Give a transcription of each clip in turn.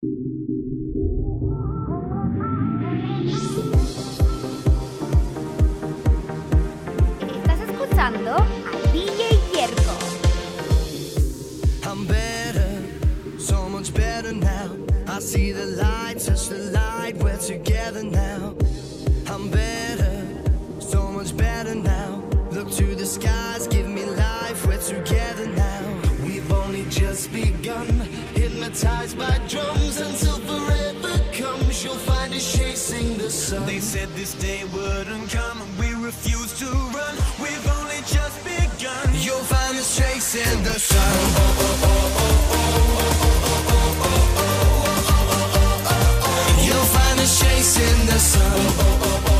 Estás escuchando a DJ Yerko. I'm better, so much better now. I see the light, touch the light, we're together now. I'm better, so much better now. Look to the skies. hypnotized by drums until forever comes. You'll find us chasing the sun. They said this day wouldn't come, and we refuse to run. We've only just begun. You'll find us chasing the sun. You'll find us chasing the sun.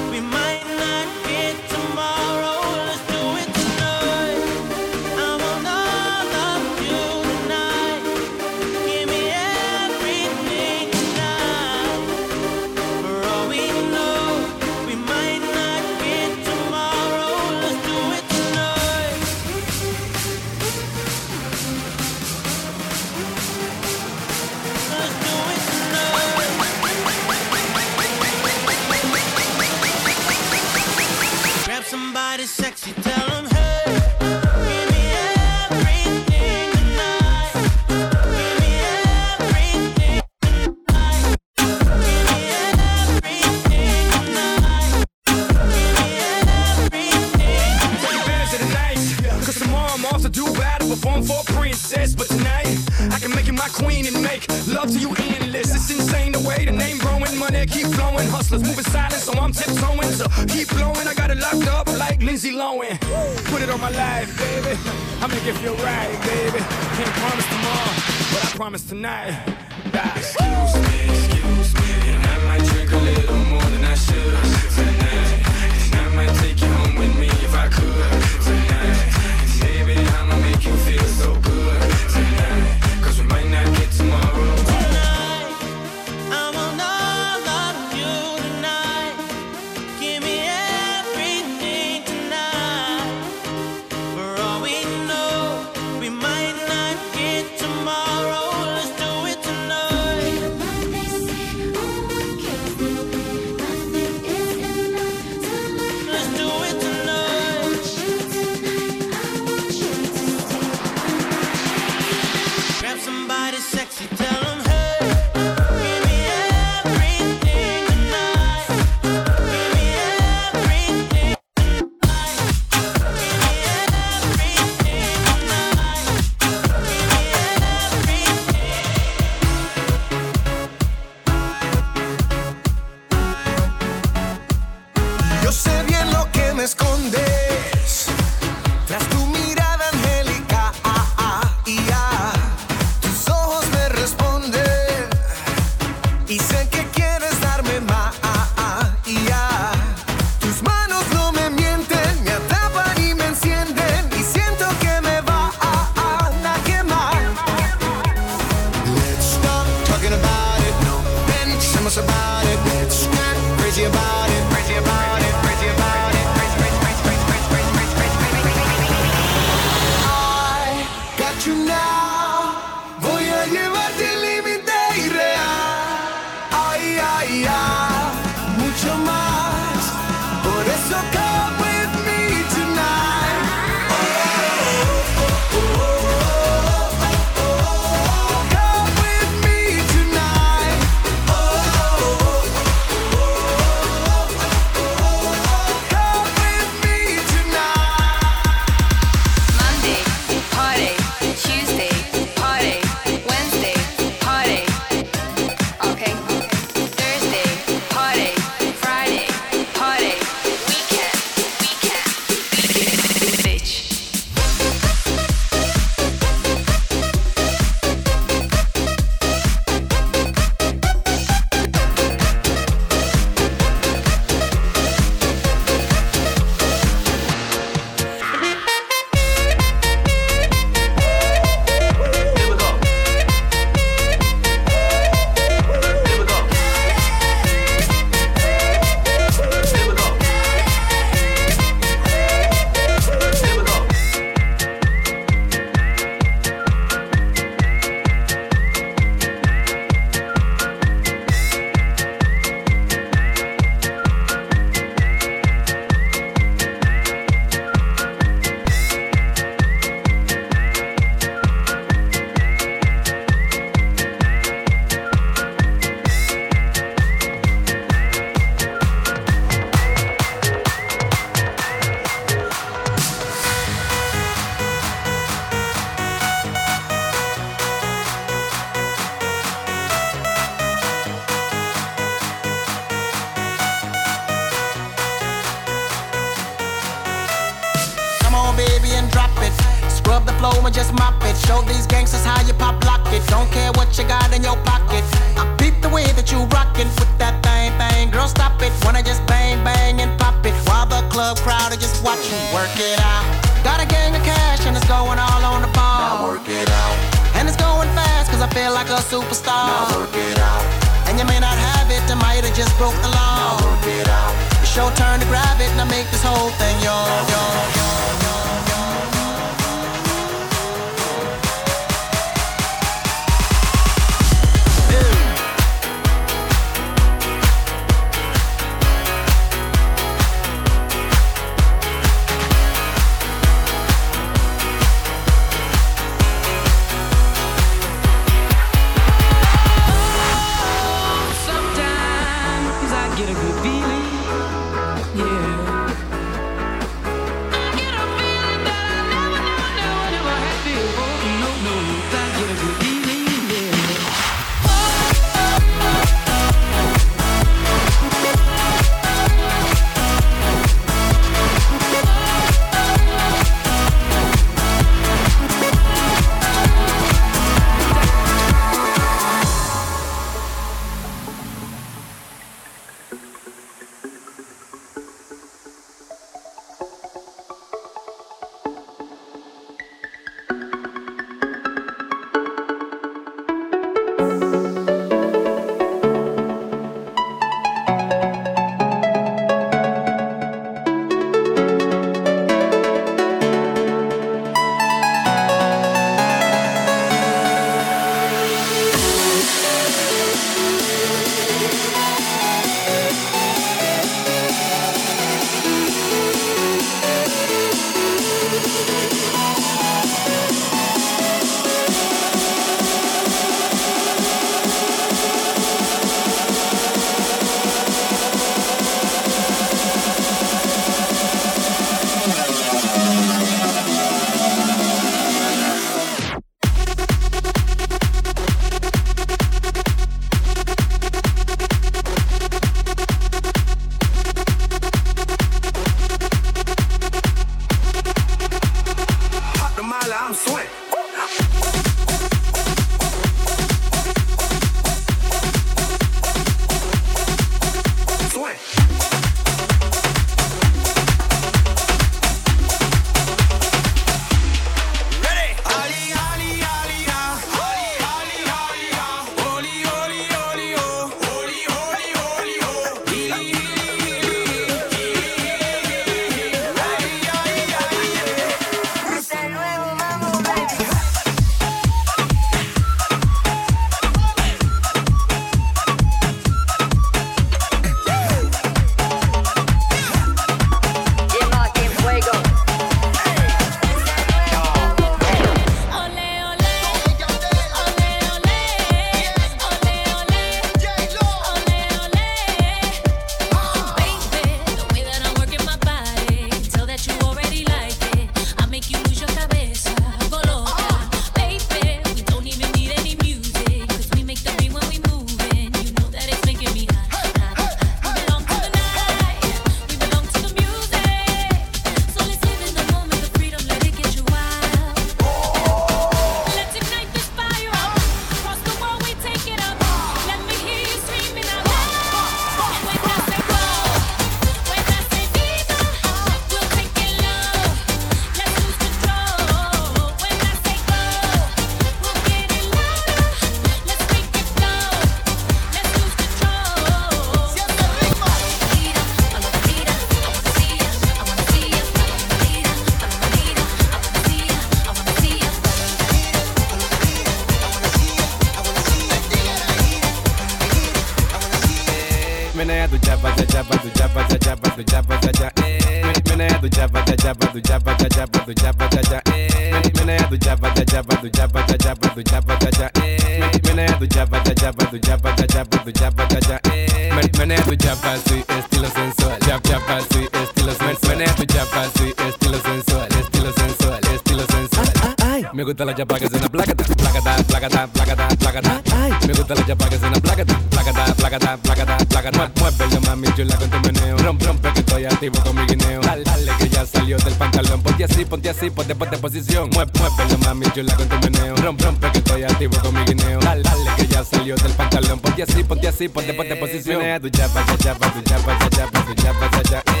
estilo sensual. Tu chapa, sí, estilo sensual, estilo sensual, estilo sensual. Ay, ay, ay. Me gusta la chapa que suena placata, placata, placata, placata, placata. Me gusta la chapa que suena placata, placata, placata, placata, placata. Muévelo, mami, chula con tu meneo. Rompe, rompe, que estoy activo con mi guineo. Dale, dale, que ya salió del pantalón. Ponte así, ponte así, ponte, ponte posición. Muévelo, mami, chula con tu meneo. Rompe, rompe, que estoy activo con mi guineo. Dale, dale, que ya salió del pantalón. Ponte así, ponte así, ponte, ponte posición. Tu chapa, tu chapa, tu chapa, tu chapa, tu chapa, tu chapa.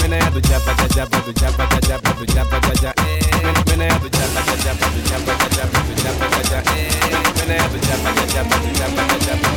When I have the jabba jabba jabba the jabba jabba jabba the jabba jabba jabba. When I have the jabba jabba jabba the jabba jabba jabba the jabba jabba jabba. When I have the jabba jabba jabba the jabba jabba jabba.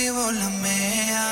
Vivo la mía.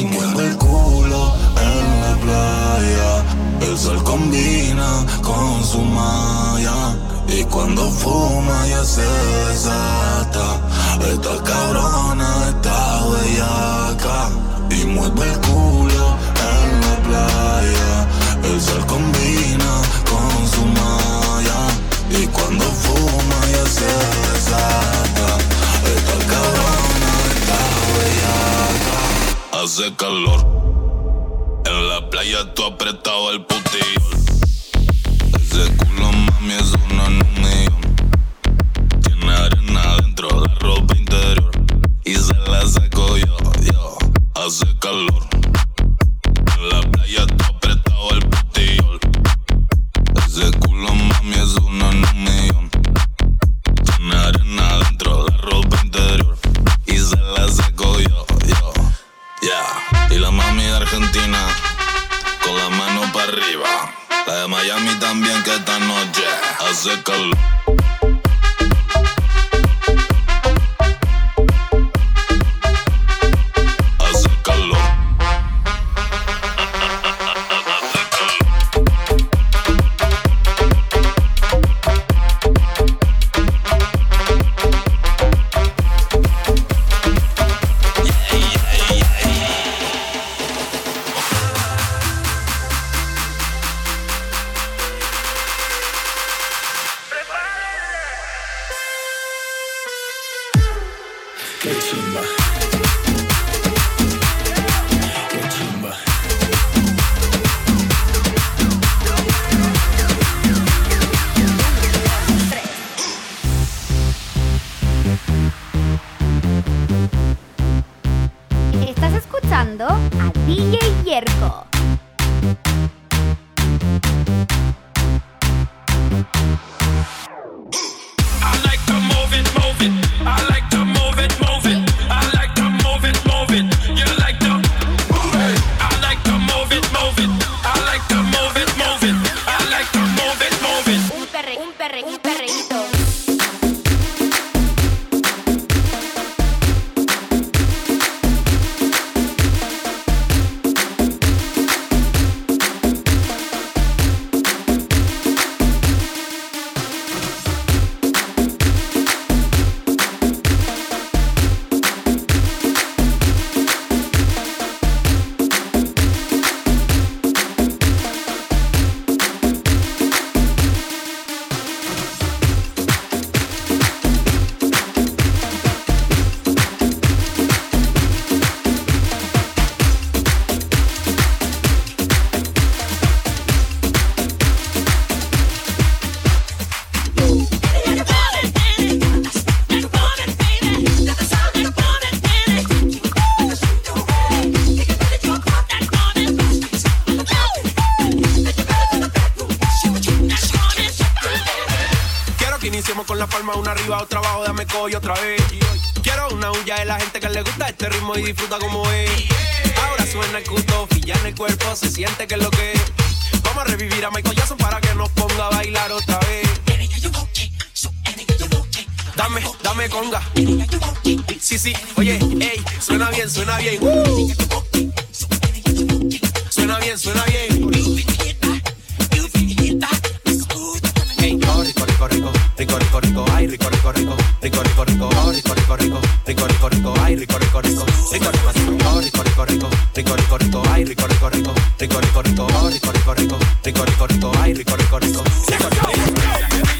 y el culo en la playa. El sol combina con su malla y cuando fuma ya apretado el puti. el cuerpo se siente que es lo que es. Vamos a revivir a Michael Jackson para que nos ponga a bailar otra vez. Dame, dame conga. Sí, sí, oye, ey, suena bien, suena bien. Suena bien, suena bien. rico, rico, rico, rico, rico, ay, rico, rico, rico, rico, rico, rico, oh, rico, rico, rico, rico, rico, rico, ay, rico, rico, rico, rico, rico, oh, rico, rico, rico, rico, ay, rico, rico, rico, rico, rico, rico, rico, ay, rico, rico, rico, rico,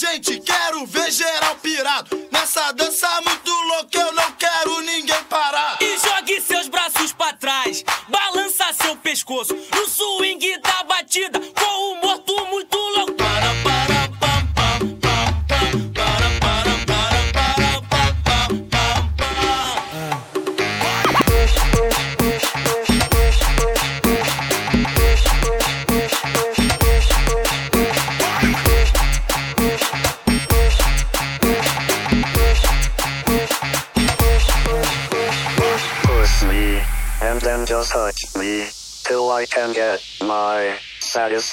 gente, quero ver geral.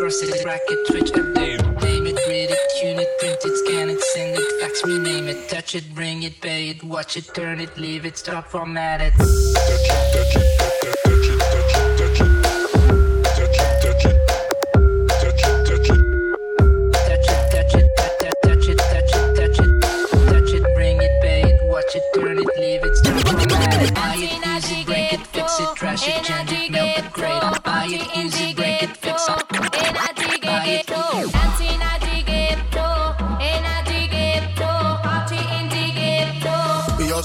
cross it, bracket, twitch it, name it, read it, tune it, print it, scan it, send it, fax me, name it, touch it, bring it, pay it, watch it, turn it, leave it, stop, format it.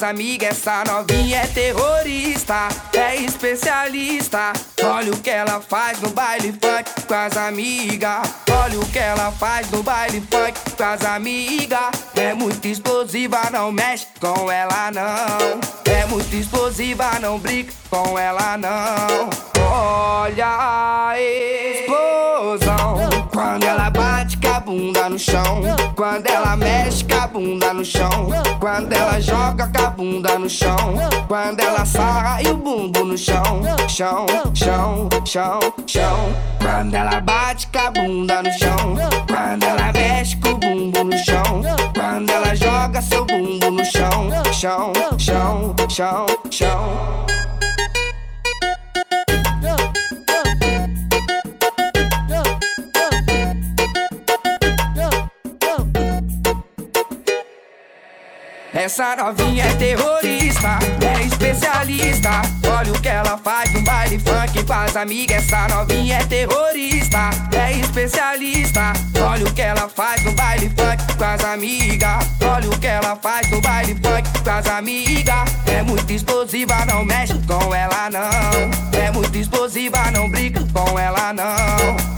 Funk com as amigas. Essa novinha é terrorista, é especialista. Olha o que ela faz no baile funk com as amigas. Olha o que ela faz no baile funk com as amigas. É muito explosiva, não mexe com ela não. É muito explosiva, não brinca com ela não. Olha a explosão quando ela bate com a bunda no chão. Quando ela mexe com a bunda no chão. Quando ela joga com a bunda no chão. Quando ela e o bumbo no chão. Chão, chão, chão, chão. Quando ela bate com a bunda no chão. Quando ela mexe com o bumbo no chão. Quando ela joga seu bumbo no chão. Chão, chão, chão, chão. Essa novinha é terrorista, é especialista. Olha o que ela faz no baile funk com as amigas. Essa novinha é terrorista, é especialista. Olha o que ela faz no baile funk com as amigas. Olha o que ela faz no baile funk com as amigas. É muito explosiva, não mexe com ela não. É muito explosiva, não brinca com ela não.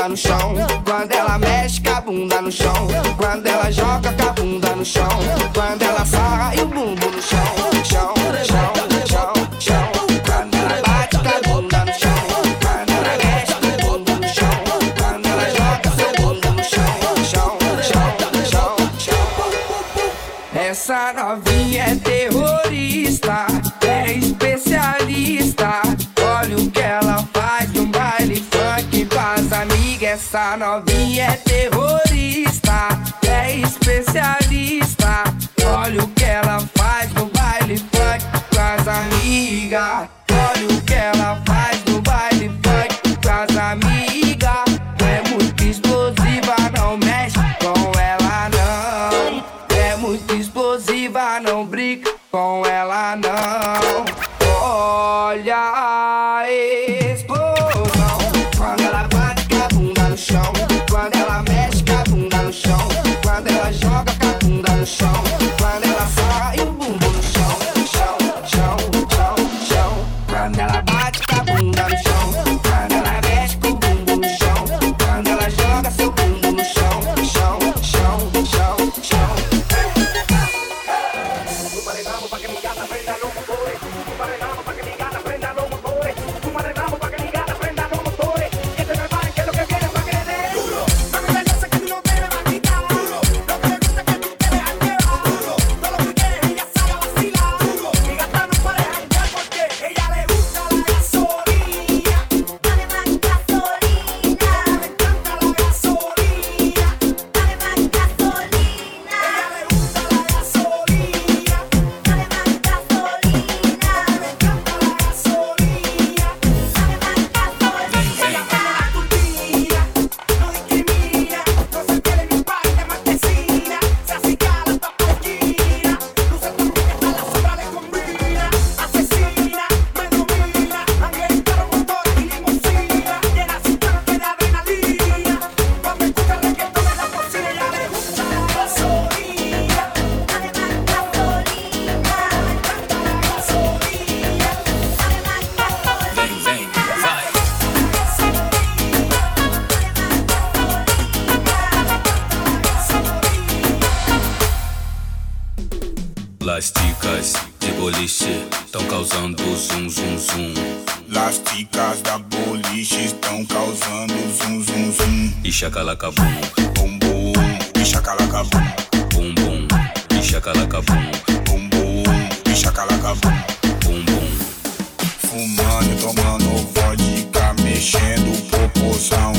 Bunda no chão. Quando ela mexe com a bunda no chão. Quando ela joga com a bunda no chão. Quando ela sarra e o bumbo no chão, chão, chão. Essa novinha é terrorista, shakalaka boom, boom boom, shakalaka boom, boom boom, shakalaka boom, boom boom, shakalaka boom, boom boom. Fumando, tomando vodka, mexendo proporção.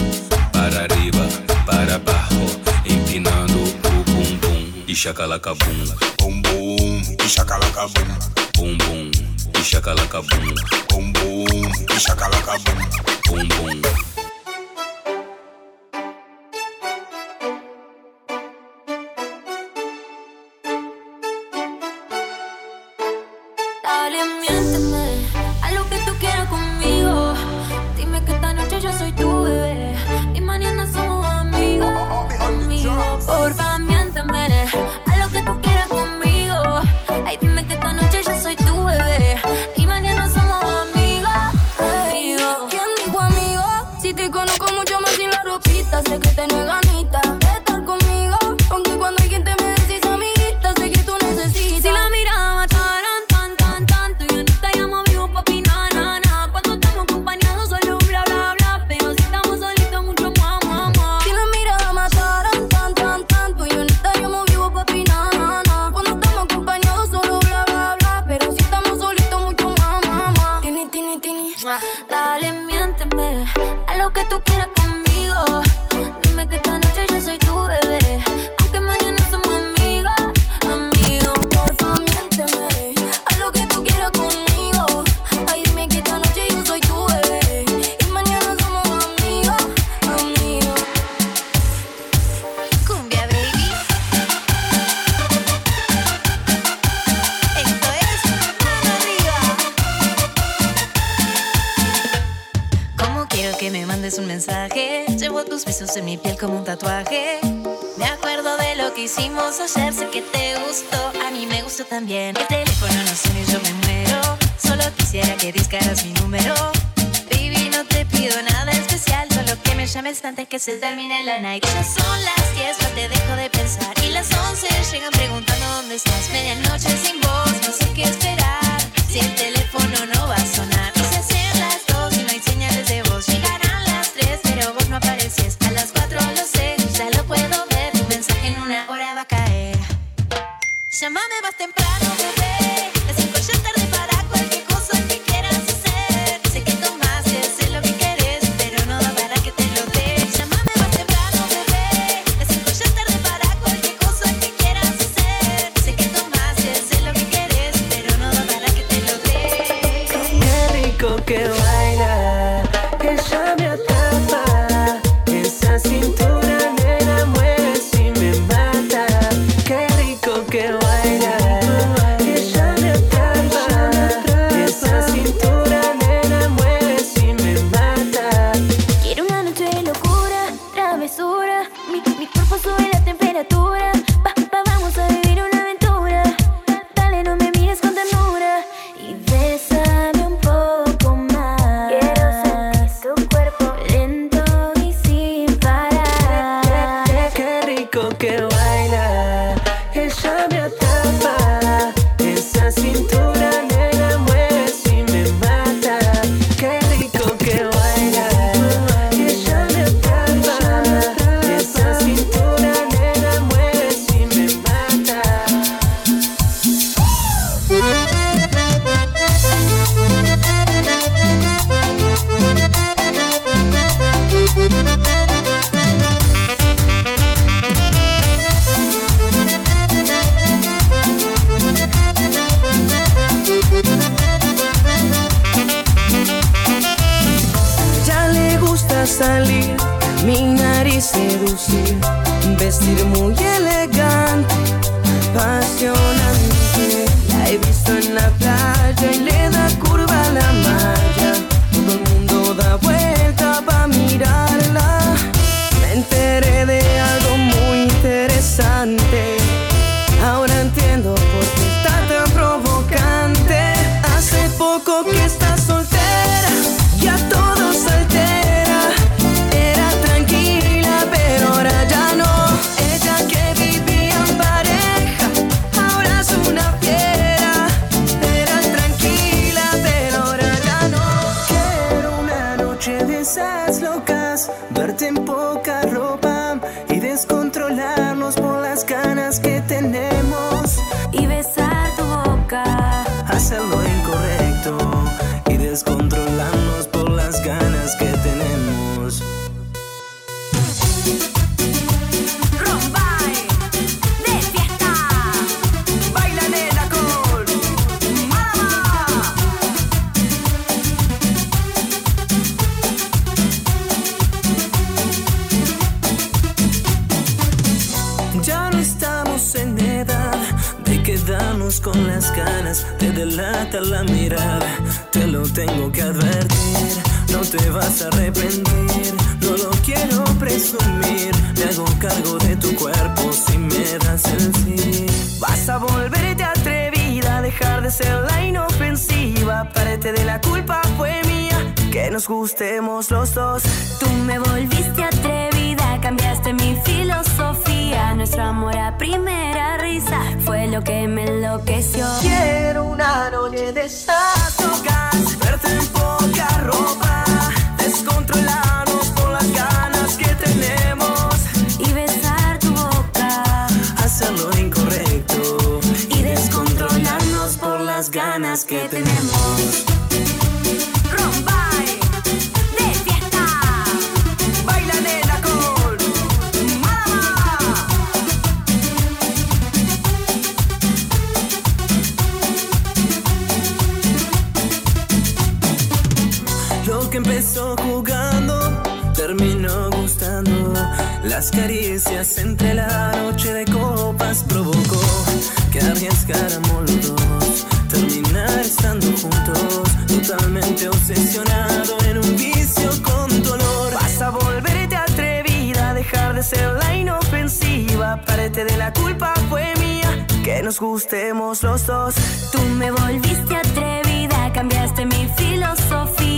Para arriba, para baixo, empinando o bumbum e shakalaka boom. se termine la night. Ya son las 10, no te dejo de pensar. Y las 11 llegan preguntando dónde estás. Medianoche con las ganas, te delata la mirada. Te lo tengo que advertir, no te vas a arrepentir. No lo quiero presumir, me hago cargo de tu cuerpo si me das el sí. Vas a volverte atrevida, dejar de ser la inofensiva. Parte de la culpa fue mía, que nos gustemos los dos. Tú me volviste atrevida, cambiaste mi filosofía nuestro amor a primera risa fue lo que me enloqueció. Quiero una noche de esas locas, verte en poca ropa, descontrolarnos por las ganas que tenemos y besar tu boca, hacer lo incorrecto y descontrolarnos por las ganas que tenemos. Las caricias entre la noche de copas provocó que arriesgáramos los dos. Terminar estando juntos, totalmente obsesionado en un vicio con dolor. Vas a volverte atrevida, dejar de ser la inofensiva. Parte de la culpa fue mía, que nos gustemos los dos. Tú me volviste atrevida, cambiaste mi filosofía.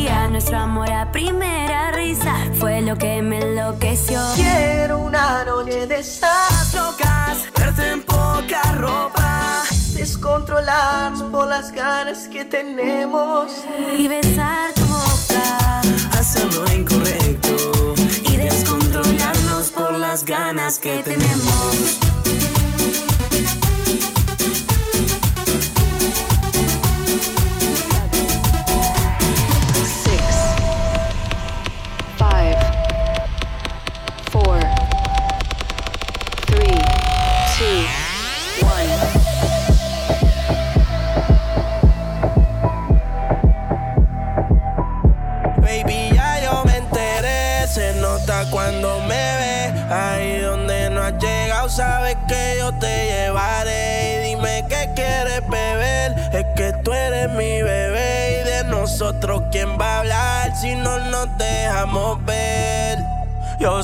Nuestro amor a primera risa fue lo que me enloqueció. Quiero una noche de esas locas, verte en poca ropa, descontrolarnos por las ganas que tenemos y besar tu boca, hacer lo incorrecto y descontrolarnos por las ganas que tenemos.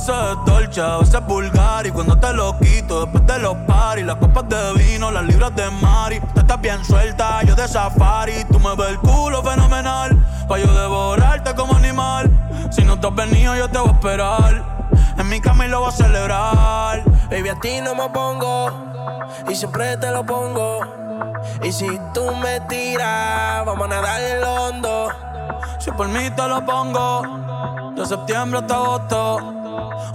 Yo sé dolce, a veces vulgar Y cuando te lo quito después de los paris Las copas de vino, las libras de mari Tú estás bien suelta, yo de safari. Tú me ves el culo fenomenal Pa' yo devorarte como animal. Si no te has venido yo te voy a esperar. En mi cama y lo voy a celebrar. Baby, a ti no me pongo Y siempre te lo pongo. Y si tú me tiras Vamos a nadar en lo hondo. Si por mí te lo pongo De septiembre hasta agosto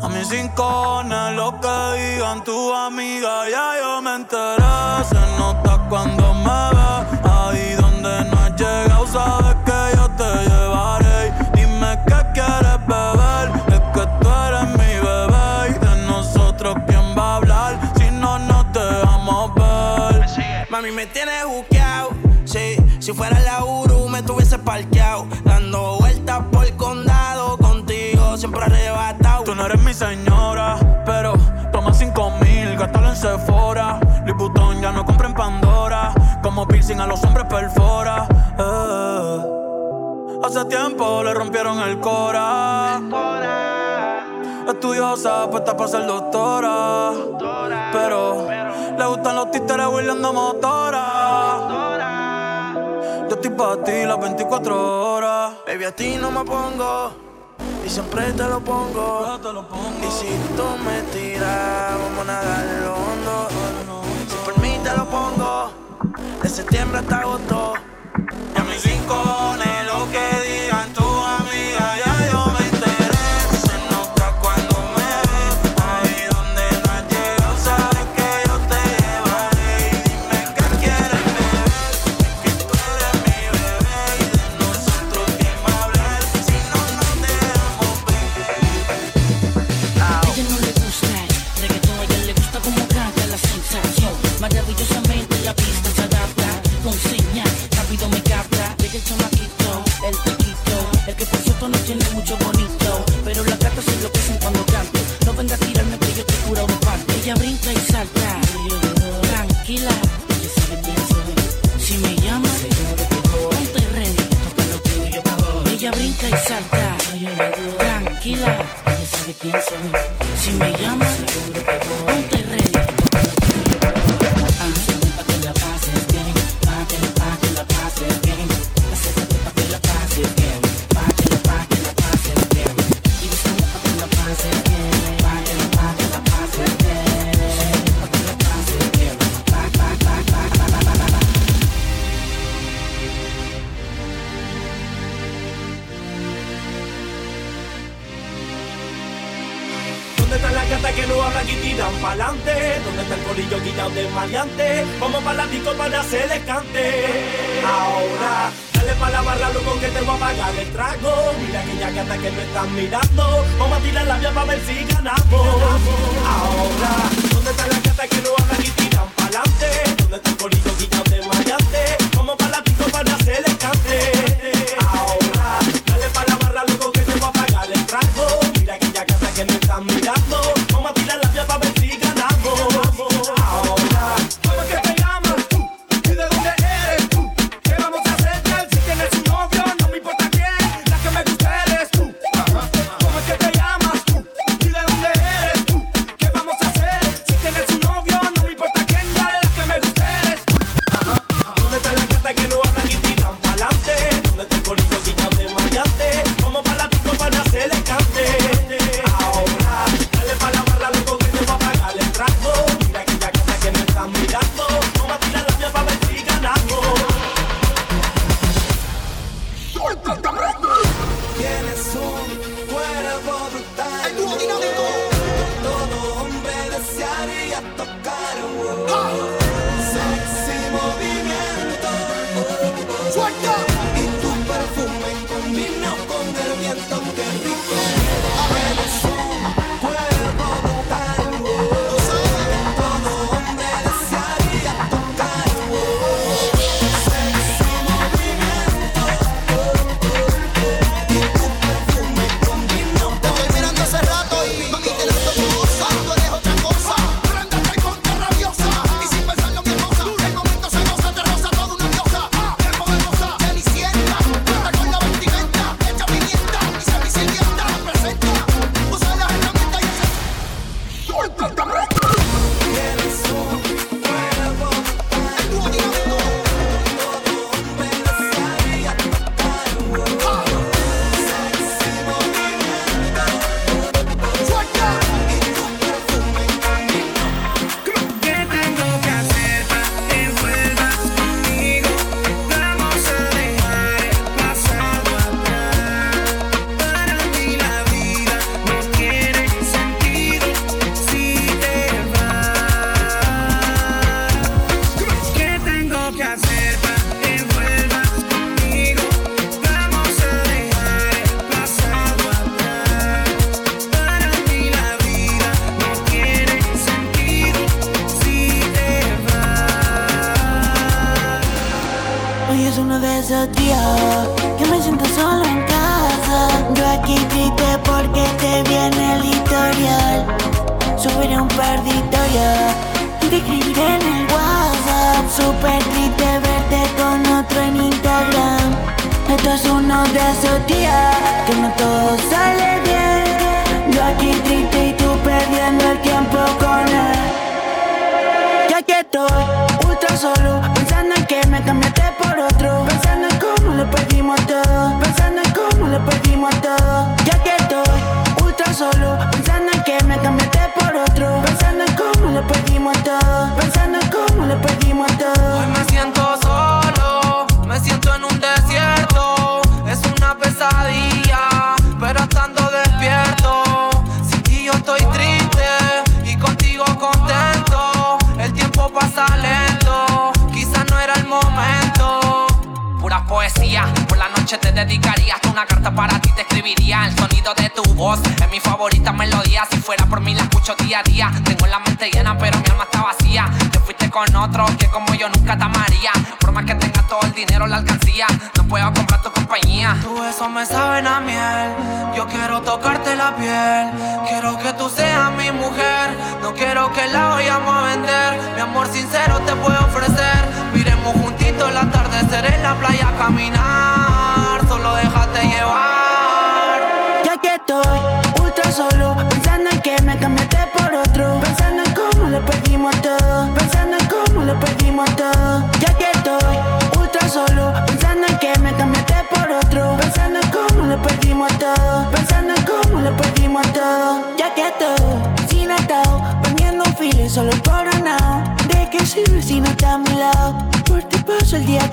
a mis rincones, lo que digan tu amiga, ya yo me enteré. Se nota cuando me ves, ahí donde no has llegado, sabes que yo te llevaré. Dime qué quieres beber, es que tú eres mi bebé. Y de nosotros, ¿quién va a hablar si no nos dejamos ver? Mami, me tienes buqueado. Sí, si fuera la Uru, me tuviese parqueado. Dando vueltas por el condado, contigo siempre arrebatado. Eres mi señora, pero toma cinco mil, gástalo en Sephora. Liputón ya no compra en Pandora, como piercing a los hombres perfora. Eh. Hace tiempo le rompieron el cora. Estudiosa, puesta para ser doctora. Pero le gustan los títeres huirleando motora. Yo estoy para ti las 24 horas. Baby, a ti no me pongo. Y siempre te lo pongo. Y si tú me tiras, vamos a nadar en lo hondo. Si por mí te lo pongo. De septiembre hasta agosto.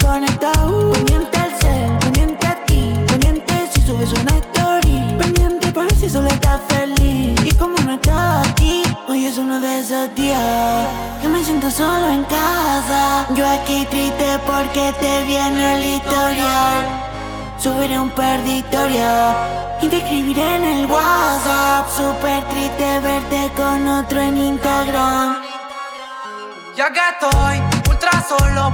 Conectado. Pendiente al cel, pendiente a ti. Pendiente si subes una story. Pendiente para si solo estás feliz. Y como no estás aquí, es uno de esos días que me siento solo en casa. Yo aquí triste porque te viene el historial. Subiré un perditorio y te escribiré en el WhatsApp. Súper triste verte con otro en Instagram. Ya que estoy ultra solo,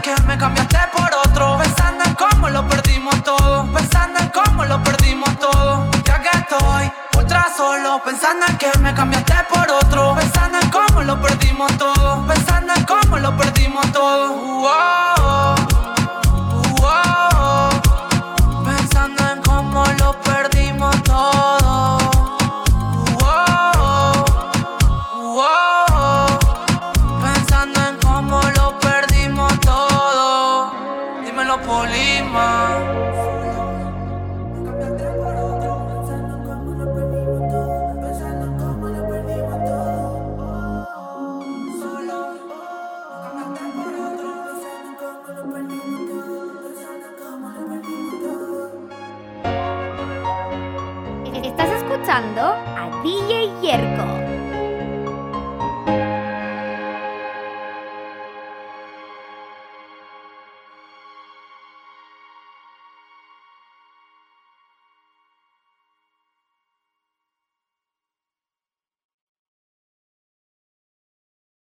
que me cambiaste por otro, pensando en cómo lo perdimos todo, pensando en cómo lo perdimos todo. Ya que estoy ultra solo, pensando en que me cambiaste por otro, pensando en cómo lo perdimos todo, pensando en cómo lo perdimos todo. Uoh,